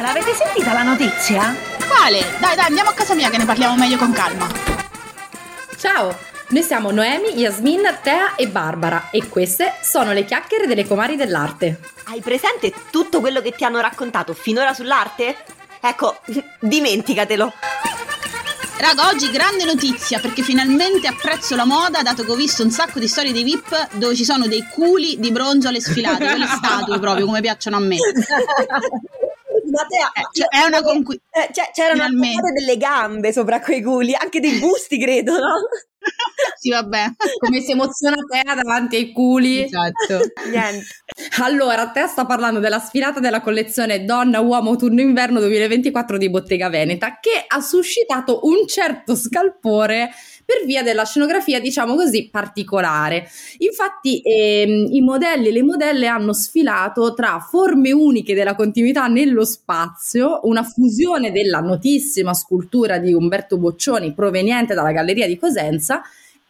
Ma l'avete sentita la notizia? Quale? Dai, dai, andiamo a casa mia che ne parliamo meglio con calma. Ciao, noi siamo Noemi, Yasmin, Tea e Barbara e queste sono le chiacchiere delle comari dell'arte. Hai presente tutto quello che ti hanno raccontato finora sull'arte? Ecco, dimenticatelo. Raga, oggi grande notizia perché finalmente apprezzo la moda dato che ho visto un sacco di storie dei VIP dove ci sono dei culi di bronzo alle sfilate, quelle statue proprio come piacciono a me. Ma te, Eh, cioè, è una conquista. eh, cioè, c'erano delle gambe sopra quei culi, anche dei busti, credo, no? Sì, vabbè. Come si emoziona Tea davanti ai culi. Esatto. Niente. Allora, Tea sta parlando della sfilata della collezione Donna Uomo Turno Inverno 2024 di Bottega Veneta che ha suscitato un certo scalpore per via della scenografia, diciamo così, particolare. Infatti ehm, i modelli e le modelle hanno sfilato tra forme uniche della continuità nello spazio, una fusione della notissima scultura di Umberto Boccioni proveniente dalla Galleria di Cosenza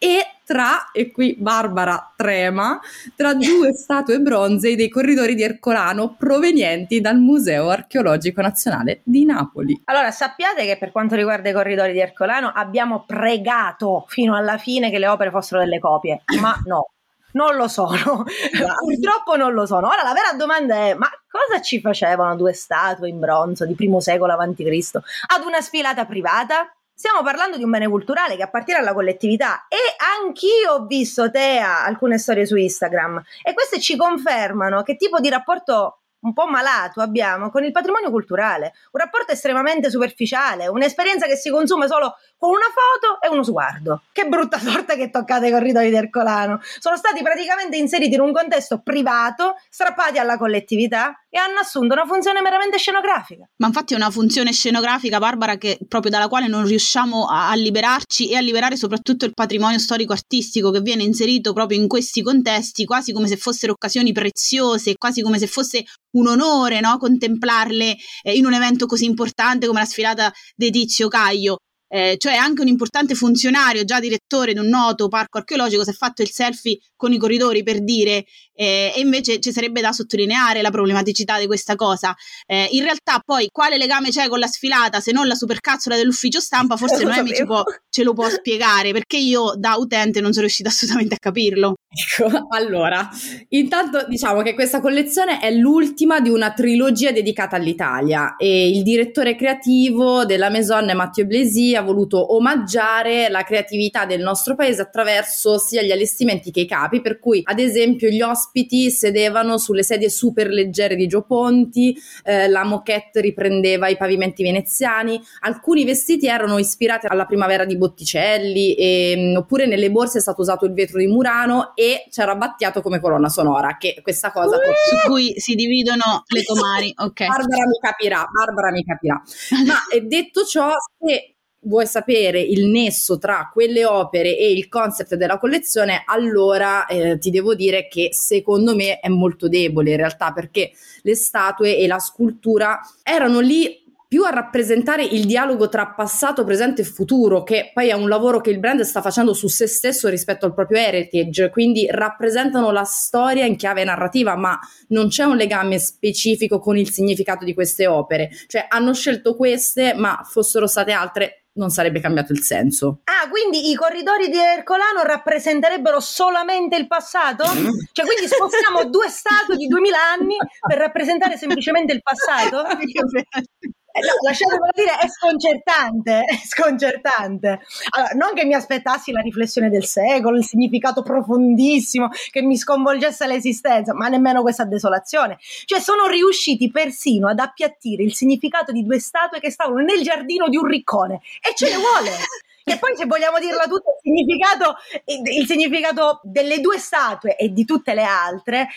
e tra, e qui Barbara trema, tra due statue bronzee dei corridori di Ercolano provenienti dal Museo Archeologico Nazionale di Napoli. Allora, sappiate che per quanto riguarda i corridori di Ercolano abbiamo pregato fino alla fine che le opere fossero delle copie, ma no. Non lo sono, purtroppo non lo sono. Ora la vera domanda è: ma cosa ci facevano due statue in bronzo di primo secolo Cristo ad una sfilata privata? Stiamo parlando di un bene culturale che appartiene alla collettività e anch'io ho visto Tea alcune storie su Instagram e queste ci confermano che tipo di rapporto un po' malato abbiamo con il patrimonio culturale, un rapporto estremamente superficiale, un'esperienza che si consuma solo con una foto e uno sguardo. Che brutta sorte che toccate i corridoi di Ercolano. Sono stati praticamente inseriti in un contesto privato, strappati alla collettività e hanno assunto una funzione meramente scenografica. Ma infatti è una funzione scenografica, Barbara, che proprio dalla quale non riusciamo a, a liberarci e a liberare soprattutto il patrimonio storico-artistico che viene inserito proprio in questi contesti, quasi come se fossero occasioni preziose, quasi come se fosse un onore no? contemplarle eh, in un evento così importante come la sfilata di Tizio Caio. Eh, cioè anche un importante funzionario, già direttore di un noto parco archeologico, si è fatto il selfie con i corridori per dire, eh, e invece ci sarebbe da sottolineare la problematicità di questa cosa. Eh, in realtà poi quale legame c'è con la sfilata se non la supercazzola dell'ufficio stampa, forse Noemi ci può, ce lo può spiegare, perché io da utente non sono riuscita assolutamente a capirlo. Ecco, allora, intanto diciamo che questa collezione è l'ultima di una trilogia dedicata all'Italia e il direttore creativo della Maison Matteo Blesi ha voluto omaggiare la creatività del nostro paese attraverso sia gli allestimenti che i capi, per cui ad esempio gli ospiti sedevano sulle sedie super leggere di Gio Ponti, eh, la moquette riprendeva i pavimenti veneziani, alcuni vestiti erano ispirati alla primavera di Botticelli, e, oppure nelle borse è stato usato il vetro di Murano e c'era Battiato come colonna sonora, che questa cosa... Su cui si dividono le comari, ok. Barbara mi capirà, Barbara mi capirà. Ma eh, detto ciò, se vuoi sapere il nesso tra quelle opere e il concept della collezione, allora eh, ti devo dire che secondo me è molto debole in realtà perché le statue e la scultura erano lì più a rappresentare il dialogo tra passato, presente e futuro, che poi è un lavoro che il brand sta facendo su se stesso rispetto al proprio heritage, quindi rappresentano la storia in chiave narrativa, ma non c'è un legame specifico con il significato di queste opere. Cioè hanno scelto queste, ma fossero state altre non sarebbe cambiato il senso. Ah, quindi i corridori di Ercolano rappresenterebbero solamente il passato? Cioè, quindi spostiamo due statue di 2000 anni per rappresentare semplicemente il passato? Eh, no, lasciatemelo dire, è sconcertante, è sconcertante. Allora, non che mi aspettassi la riflessione del secolo, il significato profondissimo che mi sconvolgesse l'esistenza, ma nemmeno questa desolazione. Cioè, sono riusciti persino ad appiattire il significato di due statue che stavano nel giardino di un riccone. E ce ne vuole! E poi, se vogliamo dirla tutta, il significato, il significato delle due statue e di tutte le altre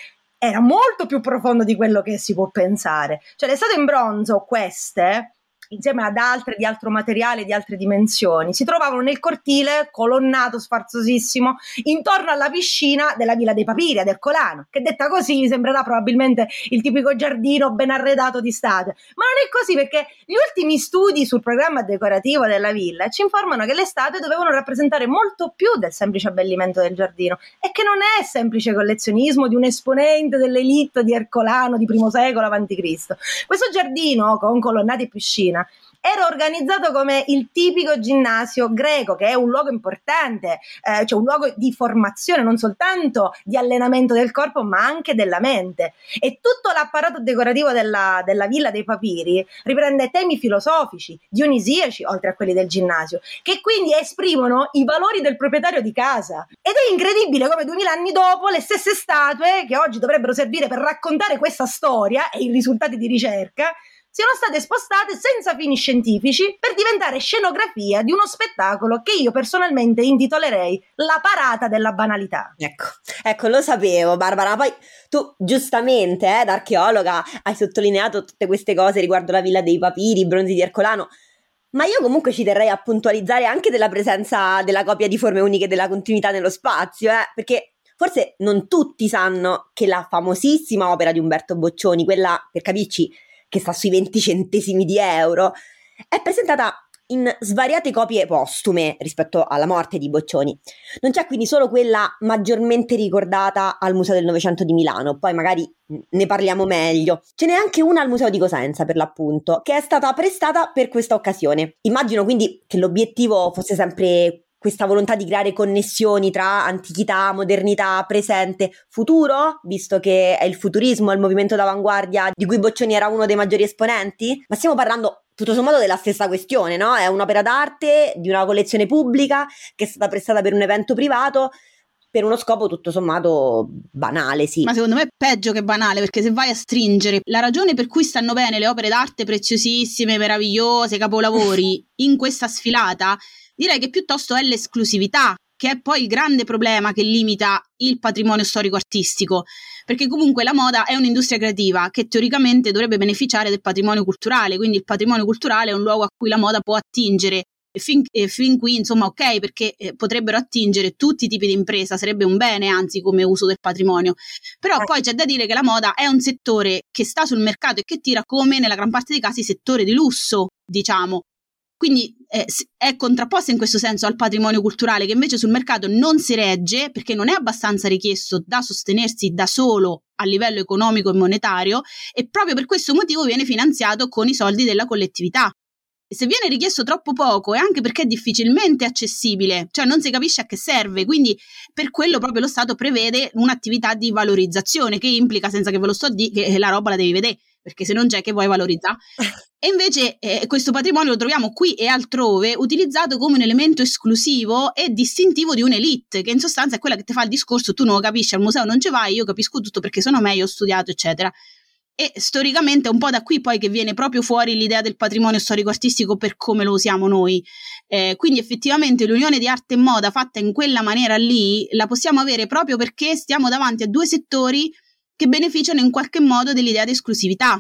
era molto più profondo di quello che si può pensare. Cioè le statue in bronzo, queste, insieme ad altre di altro materiale, di altre dimensioni, si trovavano nel cortile colonnato sfarzosissimo intorno alla piscina della Villa dei Papiri ad Ercolano, che detta così mi sembrerà probabilmente il tipico giardino ben arredato di statue, ma non è così perché gli ultimi studi sul programma decorativo della villa ci informano che le statue dovevano rappresentare molto più del semplice abbellimento del giardino e che non è semplice collezionismo di un esponente dell'elite di Ercolano di primo secolo a.C. Questo giardino con colonnati e piscina era organizzato come il tipico ginnasio greco, che è un luogo importante, eh, cioè un luogo di formazione, non soltanto di allenamento del corpo, ma anche della mente. E tutto l'apparato decorativo della, della Villa dei Papiri riprende temi filosofici, dionisiaci, oltre a quelli del ginnasio, che quindi esprimono i valori del proprietario di casa. Ed è incredibile come duemila anni dopo le stesse statue, che oggi dovrebbero servire per raccontare questa storia e i risultati di ricerca, siano state spostate senza fini scientifici per diventare scenografia di uno spettacolo che io personalmente intitolerei La parata della banalità. Ecco, ecco, lo sapevo, Barbara. Poi tu, giustamente, eh, da archeologa, hai sottolineato tutte queste cose riguardo la Villa dei Papiri, i bronzi di Ercolano. Ma io comunque ci terrei a puntualizzare anche della presenza della copia di forme uniche della continuità nello spazio, eh, perché forse non tutti sanno che la famosissima opera di Umberto Boccioni, quella per capirci che sta sui 20 centesimi di euro, è presentata in svariate copie postume rispetto alla morte di Boccioni. Non c'è quindi solo quella maggiormente ricordata al Museo del Novecento di Milano, poi magari ne parliamo meglio. Ce n'è anche una al Museo di Cosenza, per l'appunto, che è stata prestata per questa occasione. Immagino quindi che l'obiettivo fosse sempre questa volontà di creare connessioni tra antichità, modernità, presente, futuro, visto che è il futurismo, il movimento d'avanguardia di cui Boccioni era uno dei maggiori esponenti, ma stiamo parlando tutto sommato della stessa questione, no? È un'opera d'arte di una collezione pubblica che è stata prestata per un evento privato per uno scopo tutto sommato banale, sì. Ma secondo me è peggio che banale, perché se vai a stringere la ragione per cui stanno bene le opere d'arte preziosissime, meravigliose, capolavori in questa sfilata Direi che piuttosto è l'esclusività, che è poi il grande problema che limita il patrimonio storico-artistico, perché comunque la moda è un'industria creativa che teoricamente dovrebbe beneficiare del patrimonio culturale, quindi il patrimonio culturale è un luogo a cui la moda può attingere. E fin, e fin qui, insomma, ok, perché eh, potrebbero attingere tutti i tipi di impresa, sarebbe un bene, anzi, come uso del patrimonio. Però poi c'è da dire che la moda è un settore che sta sul mercato e che tira come nella gran parte dei casi settore di lusso, diciamo, quindi eh, è contrapposta in questo senso al patrimonio culturale che invece sul mercato non si regge perché non è abbastanza richiesto da sostenersi da solo a livello economico e monetario e proprio per questo motivo viene finanziato con i soldi della collettività. Se viene richiesto troppo poco è anche perché è difficilmente accessibile, cioè non si capisce a che serve, quindi per quello proprio lo Stato prevede un'attività di valorizzazione che implica, senza che ve lo sto a dire, che la roba la devi vedere perché se non c'è che vuoi valorizzare. E invece eh, questo patrimonio lo troviamo qui e altrove utilizzato come un elemento esclusivo e distintivo di un'elite, che in sostanza è quella che ti fa il discorso, tu non lo capisci, al museo non ci vai, io capisco tutto perché sono meglio, ho studiato, eccetera. E storicamente è un po' da qui poi che viene proprio fuori l'idea del patrimonio storico-artistico per come lo usiamo noi. Eh, quindi effettivamente l'unione di arte e moda fatta in quella maniera lì la possiamo avere proprio perché stiamo davanti a due settori che beneficiano in qualche modo dell'idea di esclusività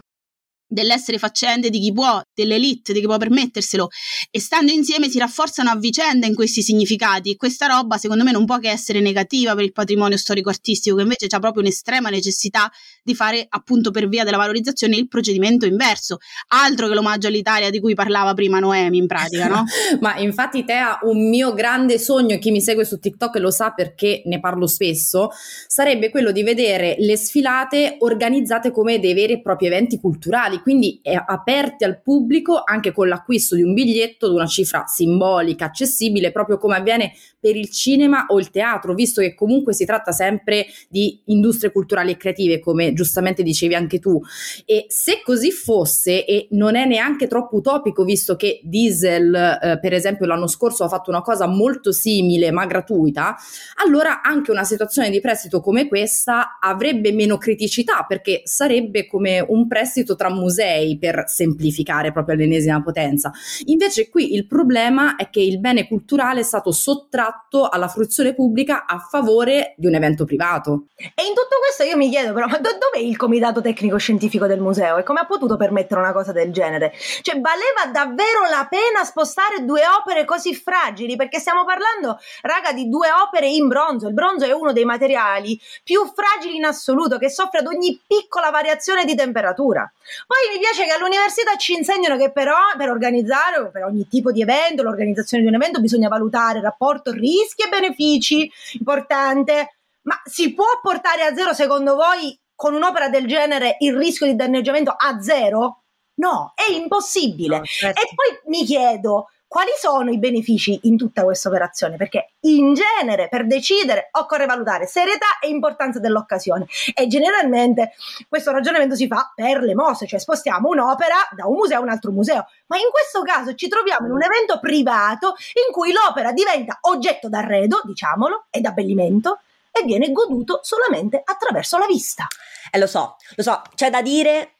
dell'essere faccende di chi può, dell'elite, di chi può permetterselo. E stando insieme si rafforzano a vicenda in questi significati. E questa roba secondo me non può che essere negativa per il patrimonio storico-artistico che invece ha proprio un'estrema necessità di fare appunto per via della valorizzazione il procedimento inverso, altro che l'omaggio all'Italia di cui parlava prima Noemi in pratica, no? Ma infatti Tea, un mio grande sogno, chi mi segue su TikTok lo sa perché ne parlo spesso, sarebbe quello di vedere le sfilate organizzate come dei veri e propri eventi culturali quindi è aperti al pubblico anche con l'acquisto di un biglietto di una cifra simbolica, accessibile, proprio come avviene per il cinema o il teatro, visto che comunque si tratta sempre di industrie culturali e creative, come giustamente dicevi anche tu. E se così fosse, e non è neanche troppo utopico, visto che Diesel, eh, per esempio, l'anno scorso ha fatto una cosa molto simile ma gratuita, allora anche una situazione di prestito come questa avrebbe meno criticità, perché sarebbe come un prestito tra musei, per semplificare proprio all'ennesima potenza. Invece qui il problema è che il bene culturale è stato sottratto alla fruizione pubblica a favore di un evento privato. E in tutto questo io mi chiedo però, ma do- dov'è il comitato tecnico scientifico del museo e come ha potuto permettere una cosa del genere? Cioè, valeva davvero la pena spostare due opere così fragili? Perché stiamo parlando, raga, di due opere in bronzo. Il bronzo è uno dei materiali più fragili in assoluto, che soffre ad ogni piccola variazione di temperatura. Poi mi piace che all'università ci insegnano che però per organizzare, per ogni tipo di evento, l'organizzazione di un evento, bisogna valutare il rapporto rischi e benefici, importante, ma si può portare a zero secondo voi con un'opera del genere il rischio di danneggiamento a zero? No, è impossibile. No, certo. E poi mi chiedo, quali sono i benefici in tutta questa operazione? Perché in genere per decidere occorre valutare serietà e importanza dell'occasione e generalmente questo ragionamento si fa per le mosse, cioè spostiamo un'opera da un museo a un altro museo, ma in questo caso ci troviamo in un evento privato in cui l'opera diventa oggetto d'arredo, diciamolo, e d'abbellimento e viene goduto solamente attraverso la vista. Eh lo so, lo so, c'è da dire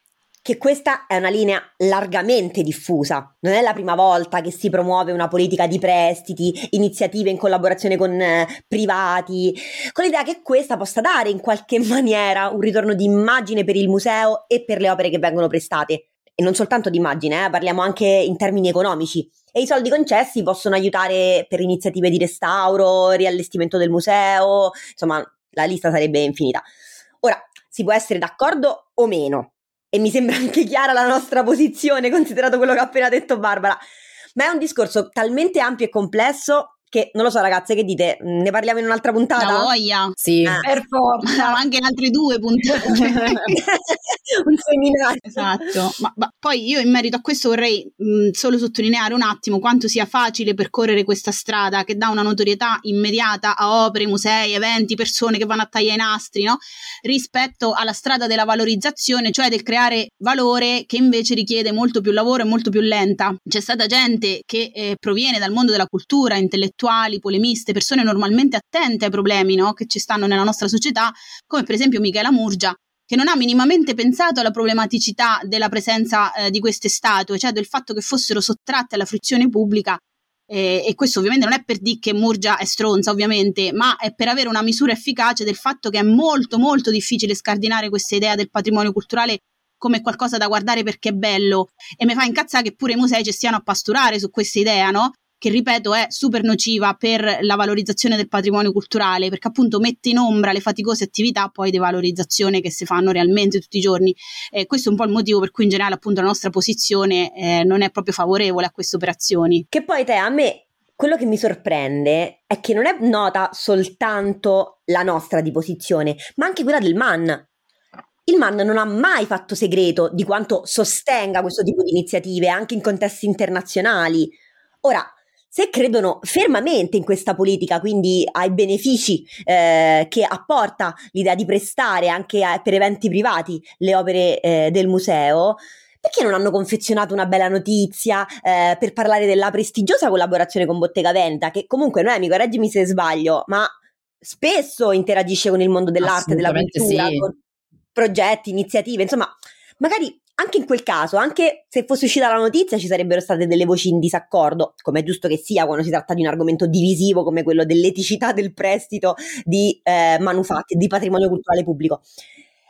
che questa è una linea largamente diffusa. Non è la prima volta che si promuove una politica di prestiti, iniziative in collaborazione con eh, privati, con l'idea che questa possa dare in qualche maniera un ritorno di immagine per il museo e per le opere che vengono prestate. E non soltanto di immagine, eh, parliamo anche in termini economici. E i soldi concessi possono aiutare per iniziative di restauro, riallestimento del museo, insomma, la lista sarebbe infinita. Ora, si può essere d'accordo o meno, e mi sembra anche chiara la nostra posizione, considerato quello che ha appena detto Barbara. Ma è un discorso talmente ampio e complesso che non lo so ragazze che dite? Ne parliamo in un'altra puntata? La voglia. Sì. Ah. per forza. Ma anche in altre due puntate. Un seminario. Esatto. Ma, ma, poi io in merito a questo vorrei mh, solo sottolineare un attimo quanto sia facile percorrere questa strada che dà una notorietà immediata a opere, musei, eventi, persone che vanno a tagliare i nastri no? rispetto alla strada della valorizzazione cioè del creare valore che invece richiede molto più lavoro e molto più lenta. C'è stata gente che eh, proviene dal mondo della cultura intellettuale intellettuali, polemiste, persone normalmente attente ai problemi no? che ci stanno nella nostra società, come per esempio Michela Murgia, che non ha minimamente pensato alla problematicità della presenza eh, di queste statue, cioè del fatto che fossero sottratte alla fruizione pubblica. Eh, e questo ovviamente non è per dire che Murgia è stronza, ovviamente, ma è per avere una misura efficace del fatto che è molto, molto difficile scardinare questa idea del patrimonio culturale come qualcosa da guardare perché è bello. E mi fa incazzare che pure i musei ci stiano a pasturare su questa idea, no? Che ripeto è super nociva per la valorizzazione del patrimonio culturale, perché appunto mette in ombra le faticose attività poi di valorizzazione che si fanno realmente tutti i giorni. Eh, questo è un po' il motivo per cui in generale appunto la nostra posizione eh, non è proprio favorevole a queste operazioni. Che poi te a me quello che mi sorprende è che non è nota soltanto la nostra di posizione, ma anche quella del MAN. Il MAN non ha mai fatto segreto di quanto sostenga questo tipo di iniziative anche in contesti internazionali. Ora, se credono fermamente in questa politica, quindi ai benefici eh, che apporta l'idea di prestare anche a, per eventi privati le opere eh, del museo, perché non hanno confezionato una bella notizia eh, per parlare della prestigiosa collaborazione con Bottega Veneta, che comunque Noemi, correggimi se sbaglio, ma spesso interagisce con il mondo dell'arte, della cultura, sì. con progetti, iniziative, insomma, magari anche in quel caso, anche se fosse uscita la notizia, ci sarebbero state delle voci in disaccordo, come è giusto che sia quando si tratta di un argomento divisivo come quello dell'eticità del prestito di eh, manufatti, di patrimonio culturale pubblico.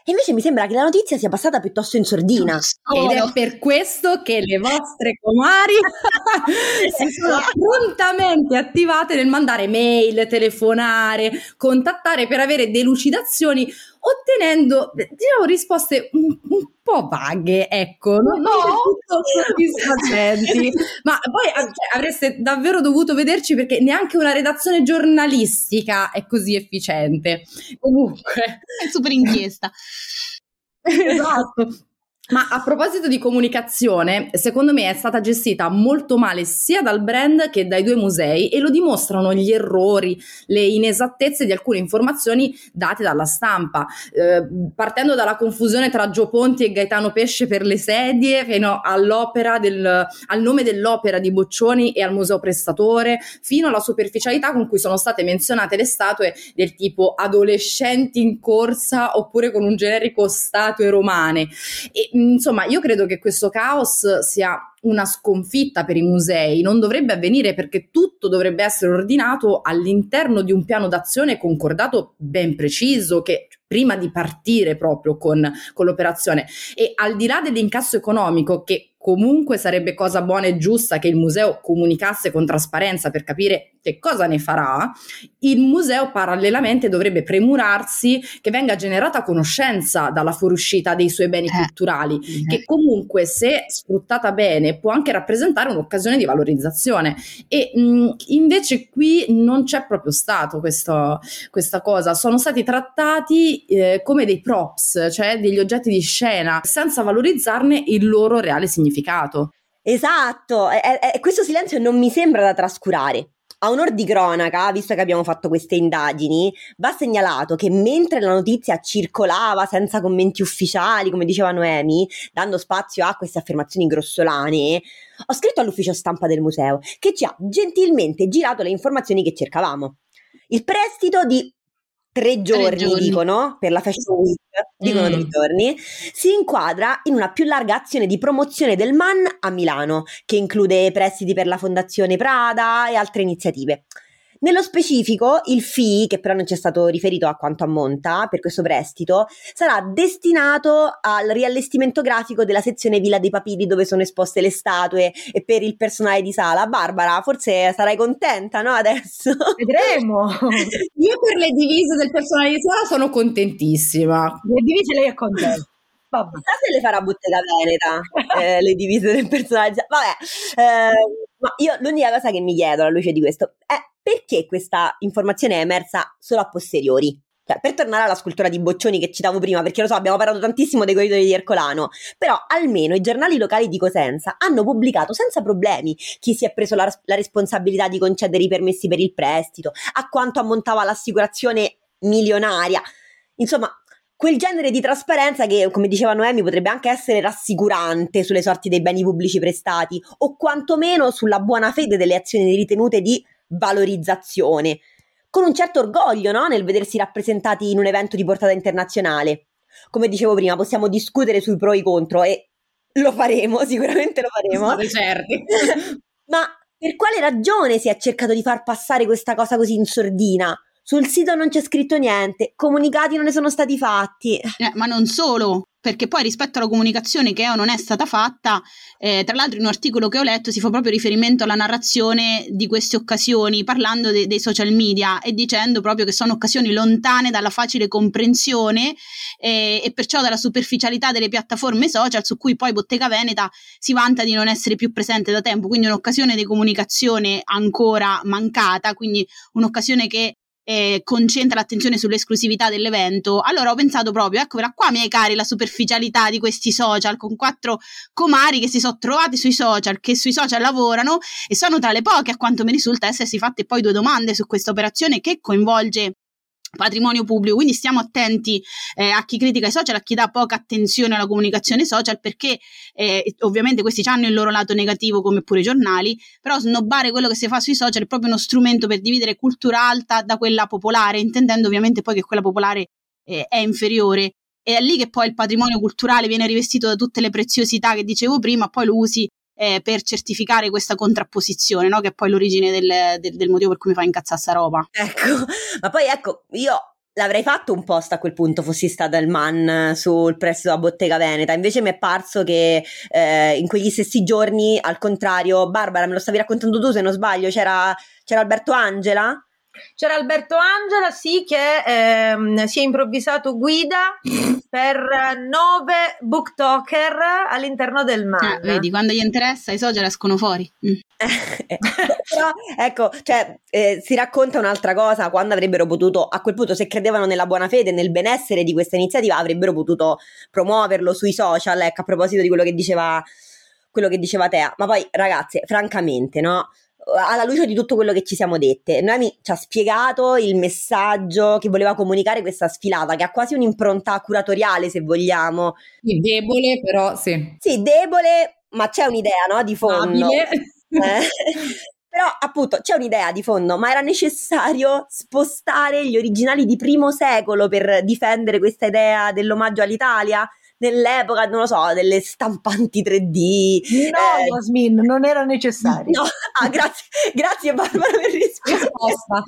E invece mi sembra che la notizia sia passata piuttosto in sordina. Ed è per questo che le vostre comari si sono prontamente attivate nel mandare mail, telefonare, contattare per avere delucidazioni ottenendo diciamo, risposte un, un, po' vaghe, ecco, non, no. soddisfacenti. Ma poi cioè, avreste davvero dovuto vederci perché neanche una redazione giornalistica è così efficiente. Comunque, è super inchiesta. esatto. Ma a proposito di comunicazione, secondo me è stata gestita molto male sia dal brand che dai due musei e lo dimostrano gli errori, le inesattezze di alcune informazioni date dalla stampa, eh, partendo dalla confusione tra Gio Ponti e Gaetano Pesce per le sedie, fino all'opera del, al nome dell'opera di Boccioni e al museo prestatore, fino alla superficialità con cui sono state menzionate le statue del tipo adolescenti in corsa oppure con un generico statue romane. E, insomma, io credo che questo caos sia una sconfitta per i musei, non dovrebbe avvenire perché tutto dovrebbe essere ordinato all'interno di un piano d'azione concordato ben preciso che prima di partire proprio con, con l'operazione. E al di là dell'incasso economico che comunque sarebbe cosa buona e giusta che il museo comunicasse con trasparenza per capire che cosa ne farà, il museo parallelamente dovrebbe premurarsi che venga generata conoscenza dalla fuoriuscita dei suoi beni eh. culturali, eh. che comunque se sfruttata bene può anche rappresentare un'occasione di valorizzazione e mh, invece qui non c'è proprio stato questo, questa cosa, sono stati trattati eh, come dei props, cioè degli oggetti di scena, senza valorizzarne il loro reale significato. Esatto, e, e, questo silenzio non mi sembra da trascurare. A onor di cronaca, visto che abbiamo fatto queste indagini, va segnalato che mentre la notizia circolava senza commenti ufficiali, come diceva Noemi, dando spazio a queste affermazioni grossolane, ho scritto all'ufficio stampa del museo che ci ha gentilmente girato le informazioni che cercavamo. Il prestito di tre giorni, tre giorni, dicono, per la Fashion Week, dicono mm. tre giorni, si inquadra in una più larga azione di promozione del MAN a Milano, che include prestiti per la Fondazione Prada e altre iniziative. Nello specifico, il fee, che però non ci è stato riferito a quanto ammonta per questo prestito, sarà destinato al riallestimento grafico della sezione Villa dei Papiri dove sono esposte le statue e per il personale di sala. Barbara, forse sarai contenta, no? Adesso vedremo. Io per le divise del personale di sala sono contentissima. Le divise lei è contenta. Vabbè. se le farà Bottega Veneta, eh, le divise del personaggio. Vabbè, eh, ma io l'unica cosa che mi chiedo alla luce di questo è perché questa informazione è emersa solo a posteriori? Cioè, per tornare alla scultura di Boccioni che citavo prima, perché lo so, abbiamo parlato tantissimo dei corridori di Ercolano, però almeno i giornali locali di Cosenza hanno pubblicato senza problemi chi si è preso la, la responsabilità di concedere i permessi per il prestito, a quanto ammontava l'assicurazione milionaria. Insomma, quel genere di trasparenza che, come diceva Noemi, potrebbe anche essere rassicurante sulle sorti dei beni pubblici prestati o quantomeno sulla buona fede delle azioni ritenute di valorizzazione, con un certo orgoglio no? nel vedersi rappresentati in un evento di portata internazionale. Come dicevo prima, possiamo discutere sui pro e i contro e lo faremo, sicuramente lo faremo. State certi. Ma per quale ragione si è cercato di far passare questa cosa così in sordina? Sul sito non c'è scritto niente, comunicati non ne sono stati fatti. Eh, ma non solo, perché poi rispetto alla comunicazione che è o non è stata fatta, eh, tra l'altro in un articolo che ho letto si fa proprio riferimento alla narrazione di queste occasioni, parlando de- dei social media e dicendo proprio che sono occasioni lontane dalla facile comprensione eh, e perciò dalla superficialità delle piattaforme social su cui poi Bottega Veneta si vanta di non essere più presente da tempo, quindi un'occasione di comunicazione ancora mancata, quindi un'occasione che eh, concentra l'attenzione sull'esclusività dell'evento, allora ho pensato proprio, eccovela qua miei cari, la superficialità di questi social con quattro comari che si sono trovati sui social, che sui social lavorano e sono tra le poche a quanto mi risulta essersi fatte poi due domande su questa operazione che coinvolge patrimonio pubblico, quindi stiamo attenti eh, a chi critica i social, a chi dà poca attenzione alla comunicazione social, perché eh, ovviamente questi hanno il loro lato negativo come pure i giornali, però snobbare quello che si fa sui social è proprio uno strumento per dividere cultura alta da quella popolare, intendendo ovviamente poi che quella popolare eh, è inferiore. E è lì che poi il patrimonio culturale viene rivestito da tutte le preziosità che dicevo prima, poi lo usi eh, per certificare questa contrapposizione, no? che è poi l'origine del, del, del, motivo per cui mi fa incazzare sta roba. Ecco, ma poi ecco, io l'avrei fatto un post a quel punto fossi stata il man sul prestito a Bottega Veneta, invece mi è parso che eh, in quegli stessi giorni, al contrario, Barbara, me lo stavi raccontando tu se non sbaglio, c'era, c'era Alberto Angela C'era Alberto Angela, sì, che ehm, si è improvvisato guida per nove booktoker all'interno del Eh, manga. vedi, quando gli interessa i social escono fuori. Mm. Però ecco, cioè, eh, si racconta un'altra cosa quando avrebbero potuto, a quel punto, se credevano nella buona fede e nel benessere di questa iniziativa, avrebbero potuto promuoverlo sui social. Ecco, a proposito di quello che diceva, quello che diceva Tea. Ma poi, ragazze, francamente, no? Alla luce di tutto quello che ci siamo dette, Noemi ci ha spiegato il messaggio che voleva comunicare questa sfilata, che ha quasi un'impronta curatoriale, se vogliamo. Sì, debole, però sì. Sì, debole, ma c'è un'idea, no? Di fondo. Eh, Però appunto c'è un'idea di fondo, ma era necessario spostare gli originali di primo secolo per difendere questa idea dell'omaggio all'Italia? Nell'epoca, non lo so, delle stampanti 3D. No, eh, Yasmin, non era necessario. No, ah, grazie, grazie Barbara per. Risposta.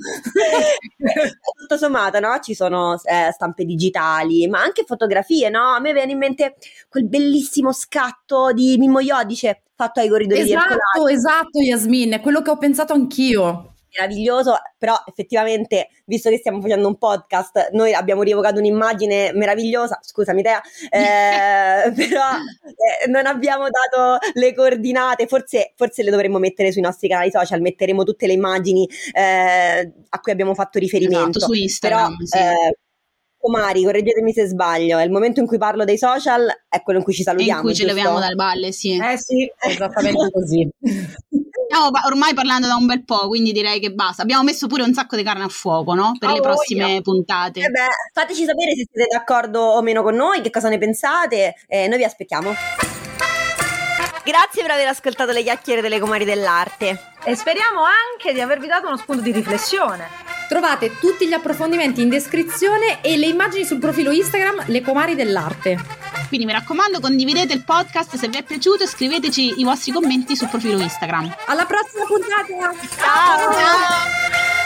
Tutto sommato, no? Ci sono eh, stampe digitali, ma anche fotografie, no? A me viene in mente quel bellissimo scatto di Mimmo Iodice fatto ai corridoi di Ercolano. Esatto, esatto, Yasmin, è quello che ho pensato anch'io. Meraviglioso, però effettivamente, visto che stiamo facendo un podcast, noi abbiamo rievocato un'immagine meravigliosa, scusami Tea, eh, però eh, non abbiamo dato le coordinate, forse, forse le dovremmo mettere sui nostri canali social, metteremo tutte le immagini eh, a cui abbiamo fatto riferimento. Esatto, su Instagram, Però, sì. eh, Comari, correggetemi se sbaglio, è il momento in cui parlo dei social, è quello in cui ci E salutiamo. in cui ci giusto? leviamo dalle balle, sì. Eh sì, Esattamente così. Stiamo ormai parlando da un bel po', quindi direi che basta. Abbiamo messo pure un sacco di carne a fuoco, no? Per Ah, le prossime puntate. Eh beh, fateci sapere se siete d'accordo o meno con noi, che cosa ne pensate, eh, noi vi aspettiamo. Grazie per aver ascoltato le chiacchiere delle comari dell'arte. e speriamo anche di avervi dato uno spunto di riflessione. Trovate tutti gli approfondimenti in descrizione e le immagini sul profilo Instagram Le Comari dell'Arte. Quindi mi raccomando, condividete il podcast se vi è piaciuto e scriveteci i vostri commenti sul profilo Instagram. Alla prossima puntata! Ciao!